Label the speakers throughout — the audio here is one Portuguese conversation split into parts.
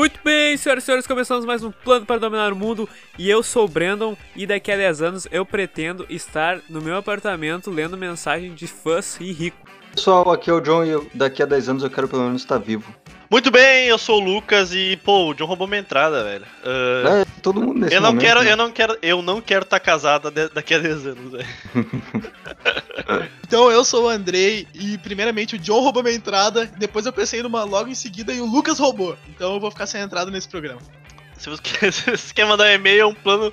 Speaker 1: Muito bem, senhoras e senhores, começamos mais um plano para dominar o mundo. E eu sou o Brandon, e daqui a 10 anos eu pretendo estar no meu apartamento lendo mensagem de fãs e rico.
Speaker 2: Pessoal, aqui é o John e eu- daqui a 10 anos eu quero pelo menos estar vivo.
Speaker 3: Muito bem, eu sou o Lucas e, pô, o John roubou minha entrada, velho. Ah,
Speaker 2: É, todo mundo nesse
Speaker 3: eu não
Speaker 2: momento,
Speaker 3: quero,
Speaker 2: né?
Speaker 3: eu não quero, eu não quero estar casada de- daqui a 10 anos, velho.
Speaker 4: Então eu sou o Andrei e primeiramente o John roubou minha entrada, depois eu pensei numa logo em seguida e o Lucas roubou. Então eu vou ficar sem entrada nesse programa.
Speaker 3: Se você quer, se você quer mandar um e-mail, é um plano.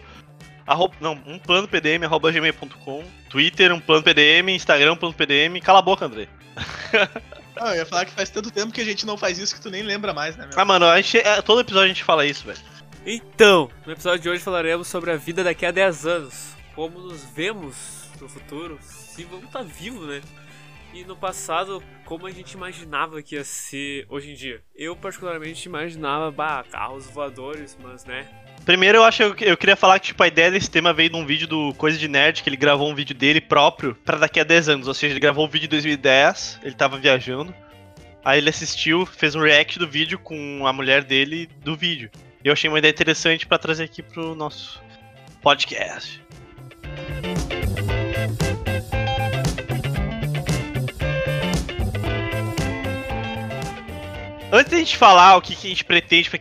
Speaker 3: arro- não, um plano PDM, arroba gmail.com. Twitter, um plano PDM, Instagram, um plano PDM. Cala a boca, André.
Speaker 4: Ah, eu ia falar que faz tanto tempo que a gente não faz isso que tu nem lembra mais, né, meu?
Speaker 3: Ah, mano, a gente, é, todo episódio a gente fala isso, velho.
Speaker 1: Então, no episódio de hoje falaremos sobre a vida daqui a 10 anos. Como nos vemos no futuro, se vamos estar vivos, né? E no passado, como a gente imaginava que ia ser hoje em dia. Eu, particularmente, imaginava, bah, carros voadores, mas né.
Speaker 3: Primeiro, eu acho que eu queria falar que tipo, a ideia desse tema veio de um vídeo do Coisa de Nerd, que ele gravou um vídeo dele próprio pra daqui a 10 anos. Ou seja, ele gravou um vídeo em 2010, ele tava viajando. Aí ele assistiu, fez um react do vídeo com a mulher dele do vídeo. E eu achei uma ideia interessante pra trazer aqui pro nosso podcast. Antes da gente falar o que, que a gente pretende pra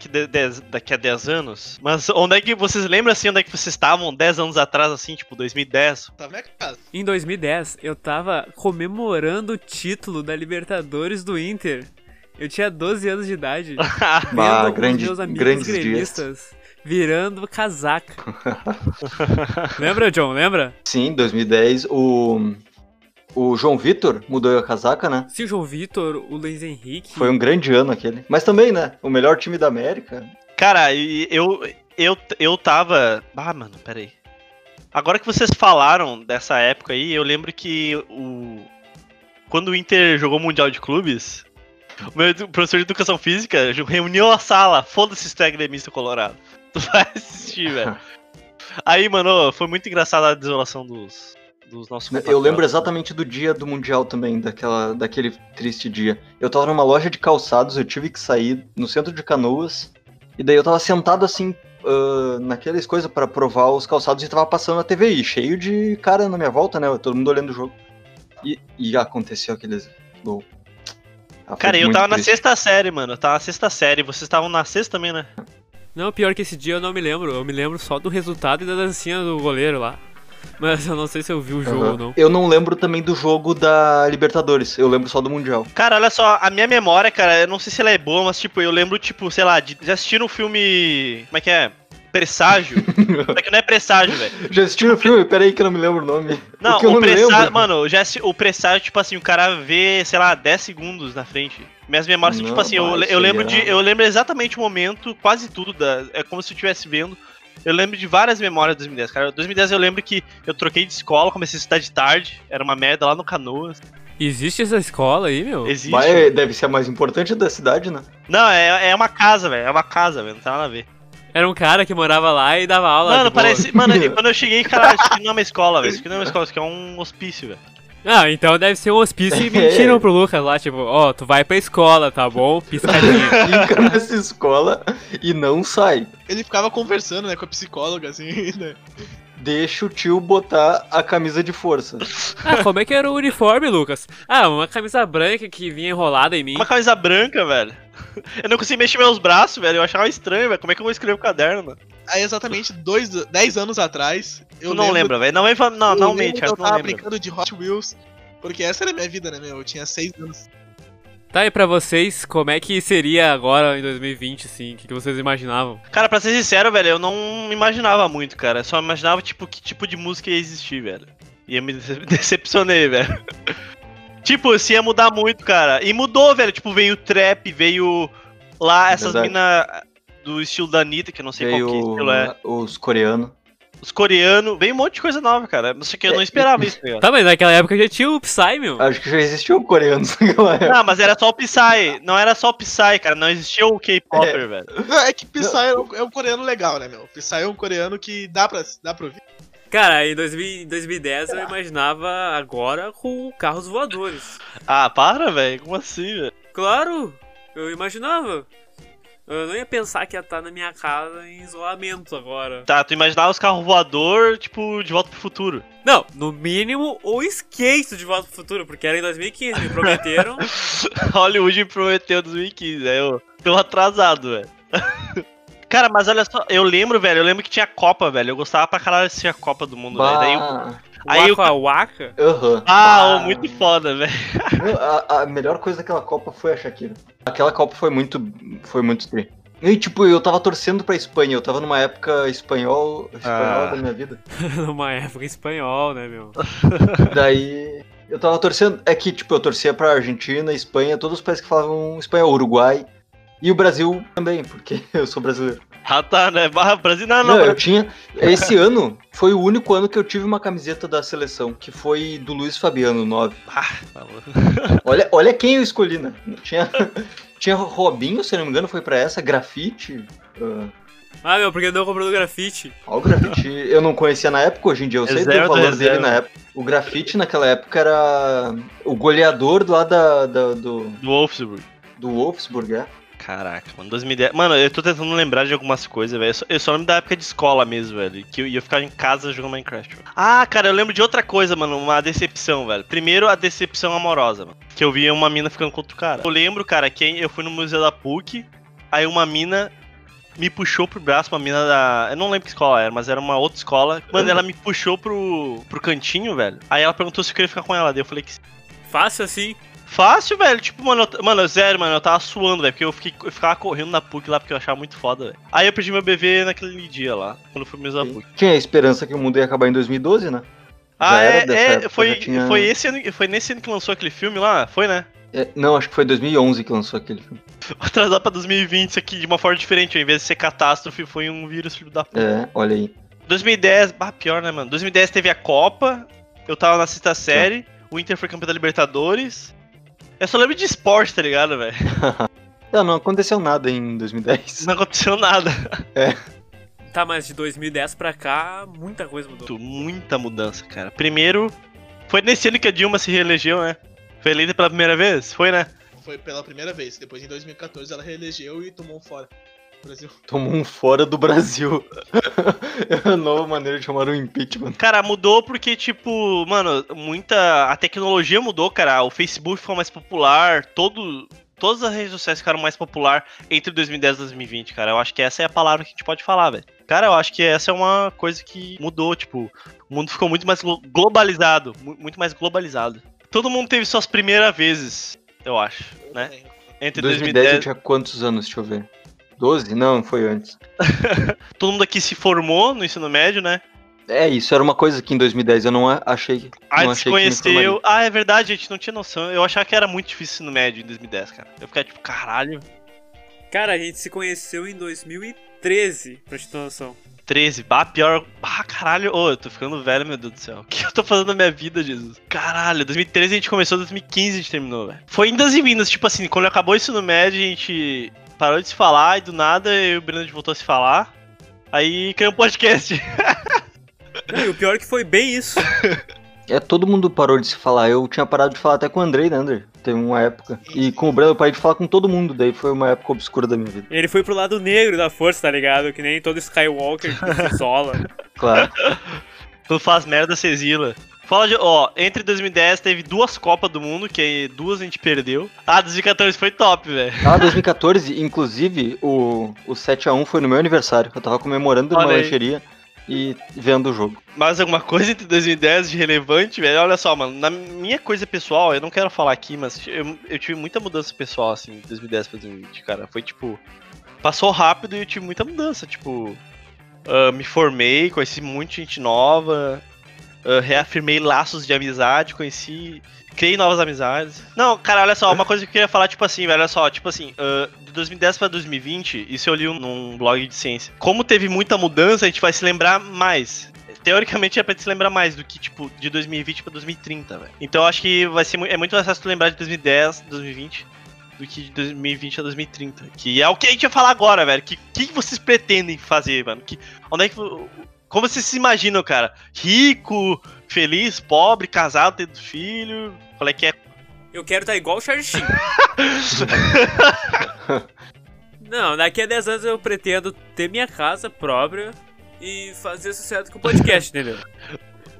Speaker 3: daqui a 10 anos, mas onde é que vocês lembram assim, onde é que vocês estavam 10 anos atrás, assim, tipo 2010?
Speaker 4: Tava na minha casa.
Speaker 1: Em 2010, eu tava comemorando o título da Libertadores do Inter. Eu tinha 12 anos de idade. Vendo
Speaker 2: grande-
Speaker 1: os meus amigos
Speaker 2: grandes dias.
Speaker 1: gremistas virando casaca. lembra, John? Lembra?
Speaker 2: Sim, 2010, o, o João Vitor mudou a casaca, né?
Speaker 1: Se o João Vitor, o Luiz Henrique.
Speaker 2: Foi um grande ano aquele. Mas também, né? O melhor time da América.
Speaker 3: Cara, e eu, eu, eu tava. Ah, mano, peraí. Agora que vocês falaram dessa época aí, eu lembro que o. Quando o Inter jogou o Mundial de Clubes, o meu professor de educação física reuniu a sala. Foda-se se tu é gremista colorado. Tu vai assistir, velho. Aí, mano, foi muito engraçada a desolação dos, dos nossos
Speaker 2: Eu lembro exatamente do dia do Mundial também, daquela, daquele triste dia. Eu tava numa loja de calçados, eu tive que sair no centro de Canoas, e daí eu tava sentado assim, ah, naquelas coisas pra provar os calçados e tava passando a TVI, cheio de cara na minha volta, né? Todo mundo olhando o jogo. E, e aconteceu aqueles gol. Ah,
Speaker 3: Cara, eu tava na
Speaker 2: triste.
Speaker 3: sexta série, mano. Eu tava na sexta série. Vocês estavam na sexta também, né?
Speaker 1: Não, pior que esse dia eu não me lembro. Eu me lembro só do resultado e da dancinha do goleiro lá. Mas eu não sei se eu vi o jogo ou não.
Speaker 2: Eu não lembro também do jogo da Libertadores, eu lembro só do Mundial.
Speaker 3: Cara, olha só, a minha memória, cara, eu não sei se ela é boa, mas tipo, eu lembro, tipo, sei lá, de, já assistiram o filme. Como é que é? Presságio? é que não é presságio, velho.
Speaker 2: Já assistiu o filme? Peraí que eu não me lembro o nome.
Speaker 3: Não, o
Speaker 2: me
Speaker 3: presságio. Mano, já assi- o presságio, tipo assim, o cara vê, sei lá, 10 segundos na frente. Minhas memórias,
Speaker 2: Não,
Speaker 3: tipo assim, eu, eu
Speaker 2: aí
Speaker 3: lembro de. Eu lembro exatamente o momento, quase tudo, da, é como se eu estivesse vendo. Eu lembro de várias memórias de 2010, cara. 2010 eu lembro que eu troquei de escola, comecei a estudar de tarde, era uma merda lá no Canoas.
Speaker 1: Existe essa escola aí, meu?
Speaker 3: Existe.
Speaker 2: Mas é- deve ser a mais importante da cidade, né?
Speaker 3: Não, é, é uma casa, velho. É uma casa, velho. Não tem nada a ver.
Speaker 1: Era um cara que morava lá e dava aula.
Speaker 3: Mano, parece. Mano, e quando eu cheguei, cara, isso aqui não é uma escola, velho. Isso aqui não é uma escola, isso aqui é um hospício, velho.
Speaker 1: Ah, então deve ser um hospício e mentiram pro Lucas lá, tipo, ó, tu vai pra escola, tá bom? Piscadinha.
Speaker 2: Fica nessa escola e não sai.
Speaker 4: Ele ficava conversando, né, com a psicóloga, assim, né?
Speaker 2: Deixa o tio botar a camisa de força.
Speaker 1: ah, como é que era o uniforme, Lucas? Ah, uma camisa branca que vinha enrolada em mim.
Speaker 3: Uma camisa branca, velho. Eu não conseguia mexer meus braços, velho. Eu achava estranho, velho. Como é que eu vou escrever o caderno,
Speaker 4: Aí exatamente dois, 10 anos atrás, eu
Speaker 3: Tu não
Speaker 4: lembro-
Speaker 3: lembra, velho. Não, vem não,
Speaker 4: eu
Speaker 3: não
Speaker 4: lembro
Speaker 3: mente, cara.
Speaker 4: Eu
Speaker 3: não
Speaker 4: tava brincando de Hot Wheels, porque essa era a minha vida, né, meu? Eu tinha 6 anos.
Speaker 1: Tá, e pra vocês, como é que seria agora em 2020, assim? O que, que vocês imaginavam?
Speaker 3: Cara, pra ser sincero, velho, eu não imaginava muito, cara. Eu só imaginava, tipo, que tipo de música ia existir, velho. E eu me dece- decepcionei, velho. tipo, se ia mudar muito, cara. E mudou, velho. Tipo, veio trap, veio lá essas minas do estilo da Anitta, que eu não sei qual que
Speaker 2: Veio
Speaker 3: estilo é.
Speaker 2: os coreanos.
Speaker 3: Os coreanos, veio um monte de coisa nova, cara. Só que eu não
Speaker 2: É,
Speaker 3: esperava isso, tá ligado?
Speaker 1: Tá, mas naquela época já tinha o Psy, meu.
Speaker 2: Acho que já existiam coreanos naquela época.
Speaker 3: Não, mas era só o Psy. Não era só o Psy, cara. Não existia o K-Popper,
Speaker 2: É.
Speaker 3: velho.
Speaker 4: Não, é que Psy é um, é um coreano legal, né, meu? Psy é um coreano que dá pra, dá pra ouvir.
Speaker 1: Cara, em 2000 em 2010 eu imaginava agora com carros voadores.
Speaker 3: Ah, para, velho. Como assim, velho?
Speaker 1: Claro, eu imaginava. Eu não ia pensar que ia estar na minha casa em isolamento agora.
Speaker 3: Tá, tu imaginava os carros voador, tipo, de volta pro futuro.
Speaker 1: Não, no mínimo o skate de volta pro futuro, porque era em 2015, me prometeram.
Speaker 3: Hollywood me prometeu 2015, aí eu tô atrasado, velho. Cara, mas olha só, eu lembro, velho, eu lembro que tinha Copa, velho. Eu gostava pra caralho de assistir a Copa do Mundo, velho. Daí eu-
Speaker 2: Bah,
Speaker 3: Aí
Speaker 1: Waka Waka?
Speaker 2: Aham.
Speaker 3: Ah,
Speaker 2: Bah.
Speaker 3: ô, muito foda, velho.
Speaker 2: A, a melhor coisa daquela Copa foi a Shakira. Aquela Copa foi muito. Foi muito tri. E tipo, eu tava torcendo pra Espanha, eu tava numa época espanhol, espanhol
Speaker 3: Ah.
Speaker 2: da minha vida.
Speaker 1: Numa época espanhol, né, meu?
Speaker 2: Daí eu tava torcendo. É que, tipo, eu torcia pra Argentina, Espanha, todos os países que falavam espanhol, Uruguai. E o Brasil também, porque eu sou brasileiro.
Speaker 3: Ah, tá, né? Barra Brasil, não,
Speaker 2: Não,
Speaker 3: não.
Speaker 2: eu tinha. Esse ano foi o único ano que eu tive uma camiseta da seleção, que foi do Luiz Fabiano 9.
Speaker 3: Ah, falou.
Speaker 2: Olha, olha quem eu escolhi, né? Tinha, tinha Robinho, se eu não me engano, foi pra essa, grafite. ah,
Speaker 1: Ah, meu, porque não comprou do grafite?
Speaker 2: Ó, o grafite eu não conhecia na época, hoje em dia eu sei do valor
Speaker 3: reserva.
Speaker 2: dele na época. O grafite naquela época era o goleador lá da, da- do,
Speaker 3: Do Wolfsburg.
Speaker 2: do Wolfsburg, é.
Speaker 3: Caraca, mano, 2010. Mano, eu tô tentando lembrar de algumas coisas, velho. Eu Eu só lembro da época de escola mesmo, velho. Que eu ia ficar em casa jogando Minecraft. velho. Ah, cara, eu lembro de outra coisa, mano. Uma decepção, velho. Primeiro, a decepção amorosa, mano. Que eu via uma mina ficando com outro cara. Eu lembro, cara, que eu fui no Museu da PUC. Aí uma mina me puxou pro braço, uma mina da. Eu não lembro que escola era, mas era uma outra escola. Mano, ela me puxou pro, pro cantinho, velho. Aí ela perguntou se eu queria ficar com ela. Daí eu falei que
Speaker 1: Fácil assim.
Speaker 3: Fácil, velho. Tipo, mano, eu, mano, sério, mano, eu tava suando, velho. Porque eu, fiquei, eu ficava correndo na PUC lá porque eu achava muito foda, velho. Aí eu perdi meu bebê naquele dia lá, quando eu fui mesmo na PUC.
Speaker 2: Tinha a esperança que o mundo ia acabar em 2012, né?
Speaker 3: Ah, é, é foi,
Speaker 2: tinha-
Speaker 3: foi, esse ano, foi nesse ano que lançou aquele filme lá? Foi, né?
Speaker 2: É, não, acho que foi 2011 que lançou aquele filme.
Speaker 3: Atrasar pra 2020 isso aqui de uma forma diferente. Ao invés de ser catástrofe, foi um vírus filho da puta.
Speaker 2: É, olha aí.
Speaker 3: 2010, bah, pior, né, mano? 2010 teve a Copa, eu tava na sexta série, o Inter foi campeão da Libertadores. Eu só lembro de esporte, tá ligado, velho?
Speaker 2: Não, não aconteceu nada em 2010.
Speaker 3: Não aconteceu nada.
Speaker 1: Tá, mas de 2010 pra cá, muita coisa mudou.
Speaker 3: Muito, muita mudança, cara. Primeiro, foi nesse ano que a Dilma se reelegeu, né? Foi eleita pela primeira vez? Foi, né?
Speaker 4: Foi pela primeira vez. Depois, em 2014, ela reelegeu e tomou um fora. Do Brasil.
Speaker 2: Tomou um fora do Brasil. é a nova maneira de chamar um impeachment.
Speaker 3: Cara, mudou porque, tipo, mano, muita. A tecnologia mudou, cara. O Facebook ficou mais popular, todo. Todas as redes sociais ficaram mais popular entre 2010 e 2020, cara. Eu acho que essa é a palavra que a gente pode falar, velho. Cara, eu acho que essa é uma coisa que mudou, tipo, o mundo ficou muito mais glo- globalizado, mu- muito mais globalizado. Todo mundo teve suas primeiras vezes, eu acho, né? Entre
Speaker 2: 2010 eu
Speaker 3: 2010,
Speaker 2: tinha quantos anos? Deixa eu ver. 12? Não, foi antes.
Speaker 3: todo mundo aqui se formou no ensino médio, né?
Speaker 2: É, isso era uma coisa que em 2010 eu não a- achei que.
Speaker 3: Aí
Speaker 2: não
Speaker 3: se
Speaker 2: achei que me
Speaker 3: conheceu.
Speaker 2: formaria.
Speaker 3: Ah, é verdade, gente, não tinha noção. Eu achava que era muito difícil no médio em 2010, cara. Eu ficava tipo, caralho.
Speaker 1: Cara, a gente se conheceu em 2013, pra te ter noção.
Speaker 3: 13, bah, pior. Ah, caralho. Ô, eu tô ficando velho, meu Deus do céu. O que eu tô fazendo na minha vida, Jesus? Caralho, 2013 a gente começou, 2015 a gente terminou, velho. Foi indas e vindas, tipo assim, quando acabou isso no médio, a gente parou de se falar e do nada eu e o Breno voltou a se falar. Aí criou um podcast.
Speaker 1: Não, e o pior é que foi bem isso.
Speaker 2: É, todo mundo parou de se falar. Eu tinha parado de falar até com o Andrei, né, André? Teve uma época. E com o Breno eu parei de falar com todo mundo. Daí foi uma época obscura da minha vida.
Speaker 1: Ele foi pro lado negro da força, tá ligado? Que nem todo Skywalker que isola.
Speaker 2: Claro.
Speaker 3: Tu faz merda, se exila. Fala de. Ó, entre 2010 teve duas Copas do Mundo, que duas a gente perdeu. Ah, 2014 foi top, velho.
Speaker 2: Ah, 2014, inclusive, o, o 7x1 foi no meu aniversário. Eu tava comemorando numa
Speaker 3: Olha aí.
Speaker 2: lancheria e vendo o jogo.
Speaker 3: Mais alguma coisa entre 2010 de relevante, velho? Olha só, mano, na minha coisa pessoal, eu não quero falar aqui, mas eu, eu tive muita mudança pessoal, assim, de 2010 pra 2020, cara. Foi tipo. Passou rápido e eu tive muita mudança, tipo. ah, me formei, conheci muita gente nova, reafirmei laços de amizade, conheci. Criei novas amizades. Não, cara, olha só, uma coisa que eu queria falar, tipo assim, velho, olha só, tipo assim, ah, de 2010 pra 2020, isso eu li num blog de ciência. Como teve muita mudança, a gente vai se lembrar mais teoricamente é pra te se lembrar mais do que, tipo, de 2020 pra 2030, velho. Então eu acho que vai ser, é muito mais fácil tu lembrar de 2010, 2020, do que de 2020 a 2030. Que é o que a gente vai falar agora, velho. Que que vocês pretendem fazer, mano? Que, onde é que. Como vocês se imaginam, cara? Rico, feliz, pobre, casado, tendo filho. Qual é que é?
Speaker 1: Eu quero estar igual o Charlie Sheen. Não, daqui a 10 anos eu pretendo ter minha casa própria e fazer sucesso com o podcast, entendeu?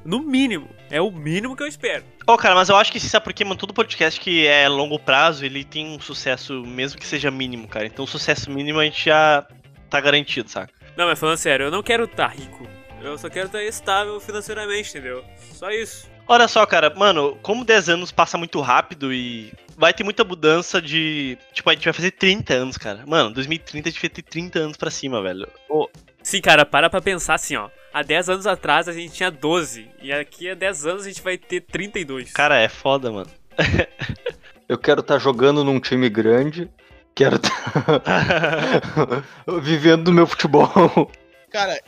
Speaker 1: No mínimo. É o mínimo que eu espero.
Speaker 3: Ô, cara, mas eu acho que sabe por quê, mano? Todo podcast que é longo prazo, ele tem um sucesso, mesmo que seja mínimo, cara. Então, o sucesso mínimo a gente já tá garantido, saca?
Speaker 1: Não, mas falando sério, eu não quero estar rico. Eu só quero estar estável financeiramente, entendeu? Só isso.
Speaker 3: Olha só, cara, mano, como 10 anos passa muito rápido e vai ter muita mudança de. Tipo, a gente vai fazer 30 anos, cara. Mano, 2030 a gente vai ter 30 anos pra cima, velho. Ô,
Speaker 1: Sim, cara, para pra pensar assim, ó. Há 10 anos atrás a gente tinha 12. E aqui a 10 anos a gente vai ter 32.
Speaker 3: cara, é foda, mano.
Speaker 2: Eu quero estar jogando num time grande. Quero estar vivendo do meu futebol.
Speaker 4: Cara,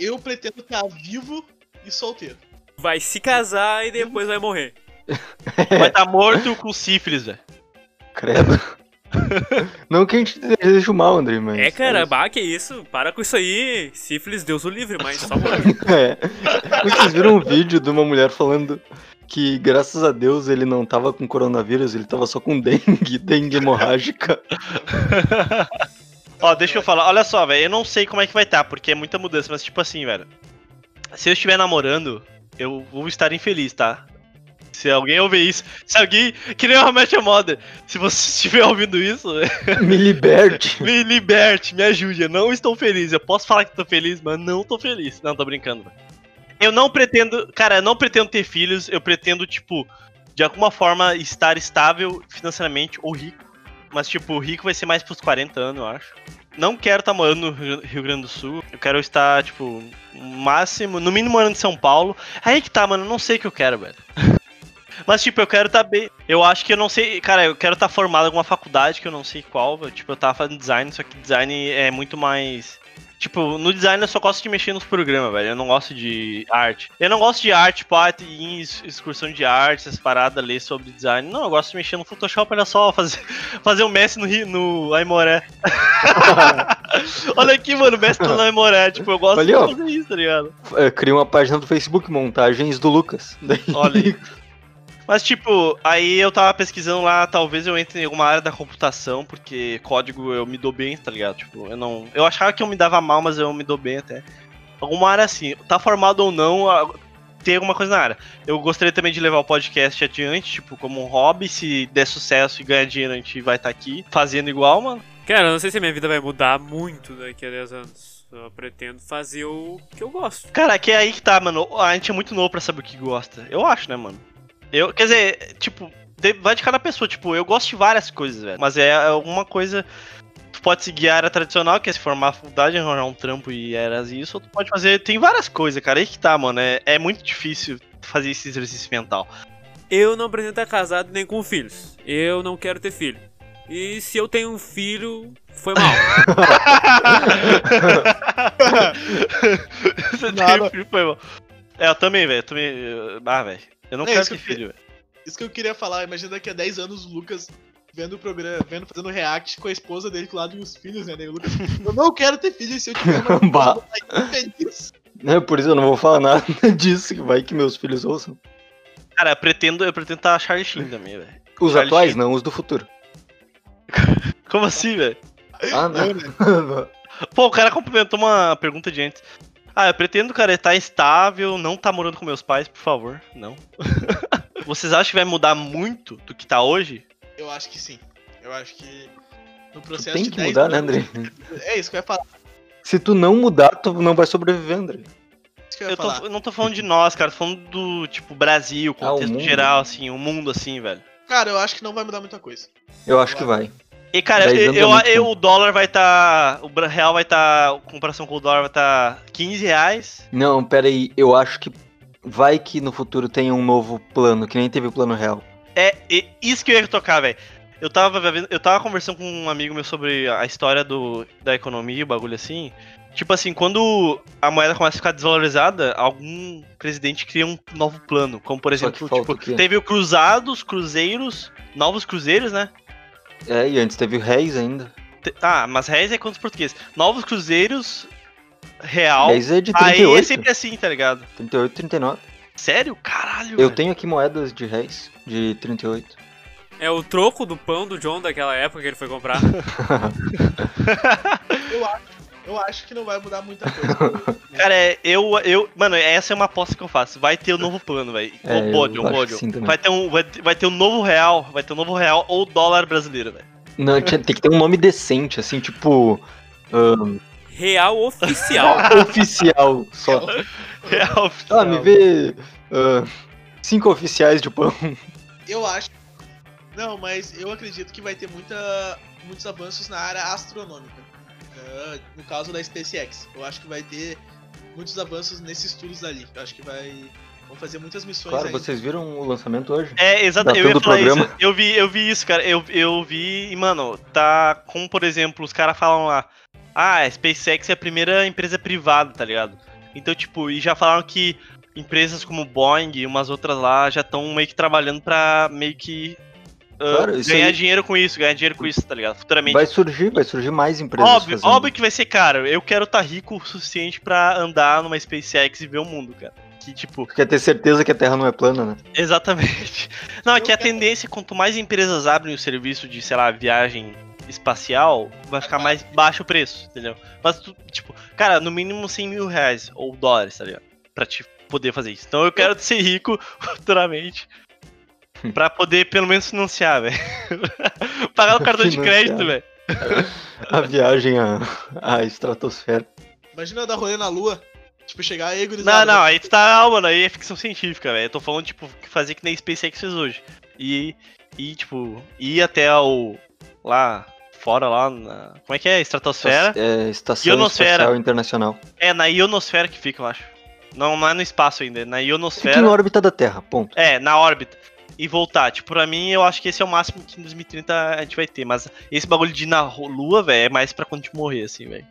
Speaker 4: eu pretendo estar vivo e solteiro.
Speaker 1: Vai se casar e depois vai morrer.
Speaker 3: Vai estar tá morto com sífilis, velho.
Speaker 2: Credo. Não que a gente deseje o mal, André, mas.
Speaker 1: É, cara,
Speaker 2: isso.
Speaker 1: bah, que isso. Para com isso aí. Sífilis, Deus o livre, mas só morrer.
Speaker 2: É. Vocês viram um vídeo de uma mulher falando que, graças a Deus, ele não tava com coronavírus, ele tava só com dengue, dengue hemorrágica.
Speaker 3: Ó, deixa eu falar. Olha só, velho. Eu não sei como é que vai estar, porque é muita mudança, mas tipo assim, velho. Se eu estiver namorando, eu vou estar infeliz, tá? Se alguém ouvir isso, se alguém. Que nem o Match Mother, se você estiver ouvindo isso,
Speaker 2: Me liberte.
Speaker 3: me liberte, me ajude. Eu não estou feliz. Eu posso falar que tô feliz, mas não tô feliz. Não, tô brincando, velho. Eu não pretendo. Cara, eu não pretendo ter filhos. Eu pretendo, tipo, de alguma forma estar estável financeiramente ou rico. Mas, tipo, rico vai ser mais pros 40 anos, eu acho. Não quero estar morando no Rio Grande do Sul. Eu quero estar, tipo, máximo, no mínimo morando em São Paulo. Aí que tá, mano. Não sei o que eu quero, velho. Mas, tipo, eu quero estar bem. Eu acho que eu não sei. Cara, eu quero estar formado em alguma faculdade que eu não sei qual. Tipo, eu tava fazendo design, só que design é muito mais. Tipo, no design eu só gosto de mexer nos programas, velho. Eu não gosto de arte. Eu não gosto de arte, tipo, ah, ir em ex- excursão de arte, essas paradas, ler sobre design. Não, eu gosto de mexer no Photoshop, olha só, fazer, fazer um mestre no, Rio- no Aimoré. olha aqui, mano, mestre no Aimoré. Tipo, eu gosto
Speaker 2: ó.
Speaker 3: de fazer isso, tá ligado?
Speaker 2: É, Cria uma página do Facebook, montagens do Lucas. Daí-
Speaker 3: Olha aí. Mas, tipo, aí eu tava pesquisando lá, talvez eu entre em alguma área da computação, porque código eu me dou bem, tá ligado? Tipo, eu não. Eu achava que eu me dava mal, mas eu me dou bem até. Alguma área assim, tá formado ou não, tem alguma coisa na área. Eu gostaria também de levar o podcast adiante, tipo, como um hobby, se der sucesso e ganhar dinheiro, a gente vai estar aqui fazendo igual, mano.
Speaker 1: Cara, eu não sei se a minha vida vai mudar muito daqui a 10 anos. Eu pretendo fazer o que eu gosto.
Speaker 3: Cara, que é aí que tá, mano. A gente é muito novo pra saber o que gosta. Eu acho, né, mano? Eu, quer dizer, tipo, de- vai de cada pessoa. Tipo, eu gosto de várias coisas, velho. Mas é alguma coisa. Tu pode seguir a área tradicional, que é se formar na faculdade, arranjar um trampo e eras isso. Ou tu pode fazer. Tem várias coisas, cara. Aí que tá, mano. É, é muito difícil fazer esse exercício mental.
Speaker 1: Eu não pretendo estar casado nem com filhos. Eu não quero ter filho. E se eu tenho um filho, foi mal.
Speaker 3: Você
Speaker 4: Nada.
Speaker 3: tem filho, foi bom. É, eu também, velho. Eu também. eu- Ah, velho. Eu não
Speaker 4: É
Speaker 3: quero
Speaker 4: isso
Speaker 3: ter
Speaker 4: que eu
Speaker 3: filho, velho.
Speaker 4: Isso que eu queria falar, imagina daqui a 10 anos o Lucas vendo o programa, vendo, fazendo react com a esposa dele do lado e os filhos, né? Daí o Lucas, eu não quero ter filhos se eu tiver uma feliz.
Speaker 2: É, por isso eu não vou falar nada disso, que vai que meus filhos ouçam.
Speaker 3: Cara, eu pretendo, eu pretendo estar Charlie Sheen também, velho.
Speaker 2: Os
Speaker 3: Charlie
Speaker 2: atuais,
Speaker 3: Sheen.
Speaker 2: não, os do futuro.
Speaker 3: Como assim, velho?
Speaker 2: Ah, não.
Speaker 3: Pô, o cara complementou uma pergunta de antes. Ah, eu pretendo, cara, estar estável, não tá morando com meus pais, por favor. Não. Vocês acham que vai mudar muito do que tá hoje?
Speaker 4: Eu acho que sim. Eu acho que no
Speaker 2: Tu
Speaker 4: processo
Speaker 2: tem
Speaker 4: de
Speaker 2: que
Speaker 4: 10
Speaker 2: mudar, né,
Speaker 4: anos-
Speaker 2: André?
Speaker 4: É isso que eu ia falar.
Speaker 2: Se tu não mudar, tu não vai sobreviver, André.
Speaker 4: Que eu
Speaker 3: tô- eu não tô falando de nós, cara, tô falando do, tipo, Brasil,
Speaker 2: Ah, o
Speaker 3: contexto
Speaker 2: mundo.
Speaker 3: geral, assim, o mundo, assim, velho.
Speaker 4: Cara, eu acho que não vai mudar muita coisa.
Speaker 2: Eu acho que vai.
Speaker 3: E, cara, eu,
Speaker 2: é
Speaker 3: eu- eu- o dólar vai estar. o bra- real vai estar. a comparação com o dólar vai estar 15 reais.
Speaker 2: Não, pera aí, eu acho que vai que no futuro tenha um novo plano, que nem teve o plano real.
Speaker 3: É e- isso que eu ia tocar, velho. Eu tava, eu tava conversando com um amigo meu sobre a história do, da economia, o bagulho assim. Tipo assim, quando a moeda começa a ficar desvalorizada, algum presidente cria um novo plano. Como por exemplo, tipo,
Speaker 2: o
Speaker 3: teve o Cruzados, Cruzeiros, novos Cruzeiros, né?
Speaker 2: É, e antes teve o Reis ainda.
Speaker 3: Ah, mas reais é quantos portugueses? Novos Cruzeiros, real.
Speaker 2: Reis é de
Speaker 3: Aí
Speaker 2: 38,
Speaker 3: é sempre assim, tá ligado?
Speaker 2: 38, 39.
Speaker 3: Sério? Caralho,
Speaker 2: Eu
Speaker 3: velho.
Speaker 2: tenho aqui moedas de Reis, de 38.
Speaker 1: É o troco do pão do John daquela época que ele foi comprar.
Speaker 4: Eu acho, eu acho que não vai mudar muita coisa.
Speaker 3: Cara, é, eu, eu. Mano, essa é uma aposta que eu faço. Vai ter o novo plano, velho.
Speaker 2: É, que sim também.
Speaker 3: Vai ter um. Vai, ter- vai ter um novo real. Vai ter um novo real ou dólar brasileiro, velho.
Speaker 2: Não, tinha- tem que ter um nome decente, assim, tipo. ahn,
Speaker 1: Real oficial.
Speaker 2: oficial só.
Speaker 3: Real oficial.
Speaker 2: Ah, me vê. ah, cinco oficiais de pão.
Speaker 4: Eu acho. Não, mas eu acredito que vai ter muita, muitos avanços na área astronômica. No caso da SpaceX. Eu acho que vai ter muitos avanços nesses estudos ali. Eu acho que vai. Vão fazer muitas missões
Speaker 2: Claro,
Speaker 4: aí.
Speaker 2: vocês viram o lançamento hoje?
Speaker 3: É, exato. Eu. Eu vi, eu vi isso, cara. Eu, eu vi e, mano, tá como, por exemplo, os caras falam lá. Ah, a SpaceX é a primeira empresa privada, tá ligado? Então, tipo, e já falaram que empresas como Boeing e umas outras lá já estão meio que trabalhando pra meio que
Speaker 2: Claro,
Speaker 3: ganhar
Speaker 2: aí-
Speaker 3: dinheiro com isso, ganhar dinheiro com isso, tá ligado? Futuramente.
Speaker 2: Vai surgir, vai surgir mais empresas
Speaker 3: Óbvio,
Speaker 2: fazendo.
Speaker 3: óbvio que vai ser caro. Eu quero estar rico o suficiente pra andar numa SpaceX e ver o mundo, cara. Que, tipo,
Speaker 2: Quer ter certeza que a Terra não é plana, né?
Speaker 3: Exatamente. Não, é que a tendência, quanto mais empresas abrem o serviço de, sei lá, viagem espacial, vai ficar mais baixo o preço, entendeu? Mas, tu, tipo, cara, no mínimo 100 mil reais ou dólares, tá ligado? Pra te poder fazer isso. Então eu quero ser rico futuramente. Pra poder pelo menos financiar, velho. Pagar o cartão de crédito, velho.
Speaker 2: A viagem à, à estratosfera.
Speaker 4: Imagina dar rolê na lua. Tipo, chegar aí,
Speaker 3: Não,
Speaker 4: gurizada.
Speaker 3: não, aí tu tá, mano, aí é ficção científica, velho. Eu tô falando, tipo, que fazer que nem SpaceX fez hoje. E, e tipo, ir até o. lá fora, lá na. Como é que é? Estratosfera?
Speaker 2: É, Estação
Speaker 3: Ionosfera.
Speaker 2: Espacial Internacional.
Speaker 3: É, na ionosfera que fica, eu acho. Não, não é no espaço ainda, é na
Speaker 2: Fica
Speaker 3: ionosfera.
Speaker 2: em órbita da Terra, ponto.
Speaker 3: É, na órbita. E voltar. Tipo, pra mim, eu acho que esse é o máximo que em 2030 a gente vai ter. Mas esse bagulho de ir na lua, velho, é mais pra quando a gente morrer, assim, velho.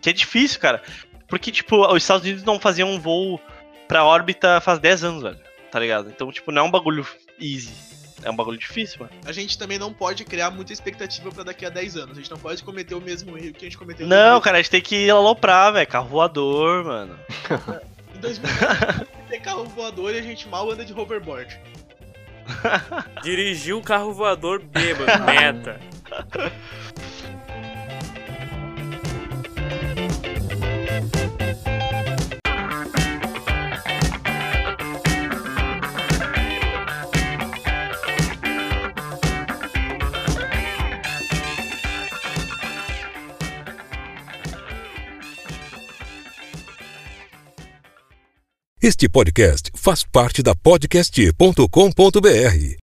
Speaker 3: Que é difícil, cara. Porque, tipo, os Estados Unidos não faziam um voo pra órbita faz 10 anos, velho. Tá ligado? Então, tipo, não é um bagulho easy. É um bagulho difícil, mano.
Speaker 4: A gente também não pode criar muita expectativa pra daqui a 10 anos. A gente não pode cometer o mesmo erro que a gente cometeu
Speaker 3: Não, cara, a gente tem que aloprar, velho. Carro voador, mano.
Speaker 4: Em 2020, tem carro voador e a gente mal anda de hoverboard.
Speaker 1: Dirigir um carro voador bêbado, meta.
Speaker 5: Este podcast faz parte da podcast.com.br.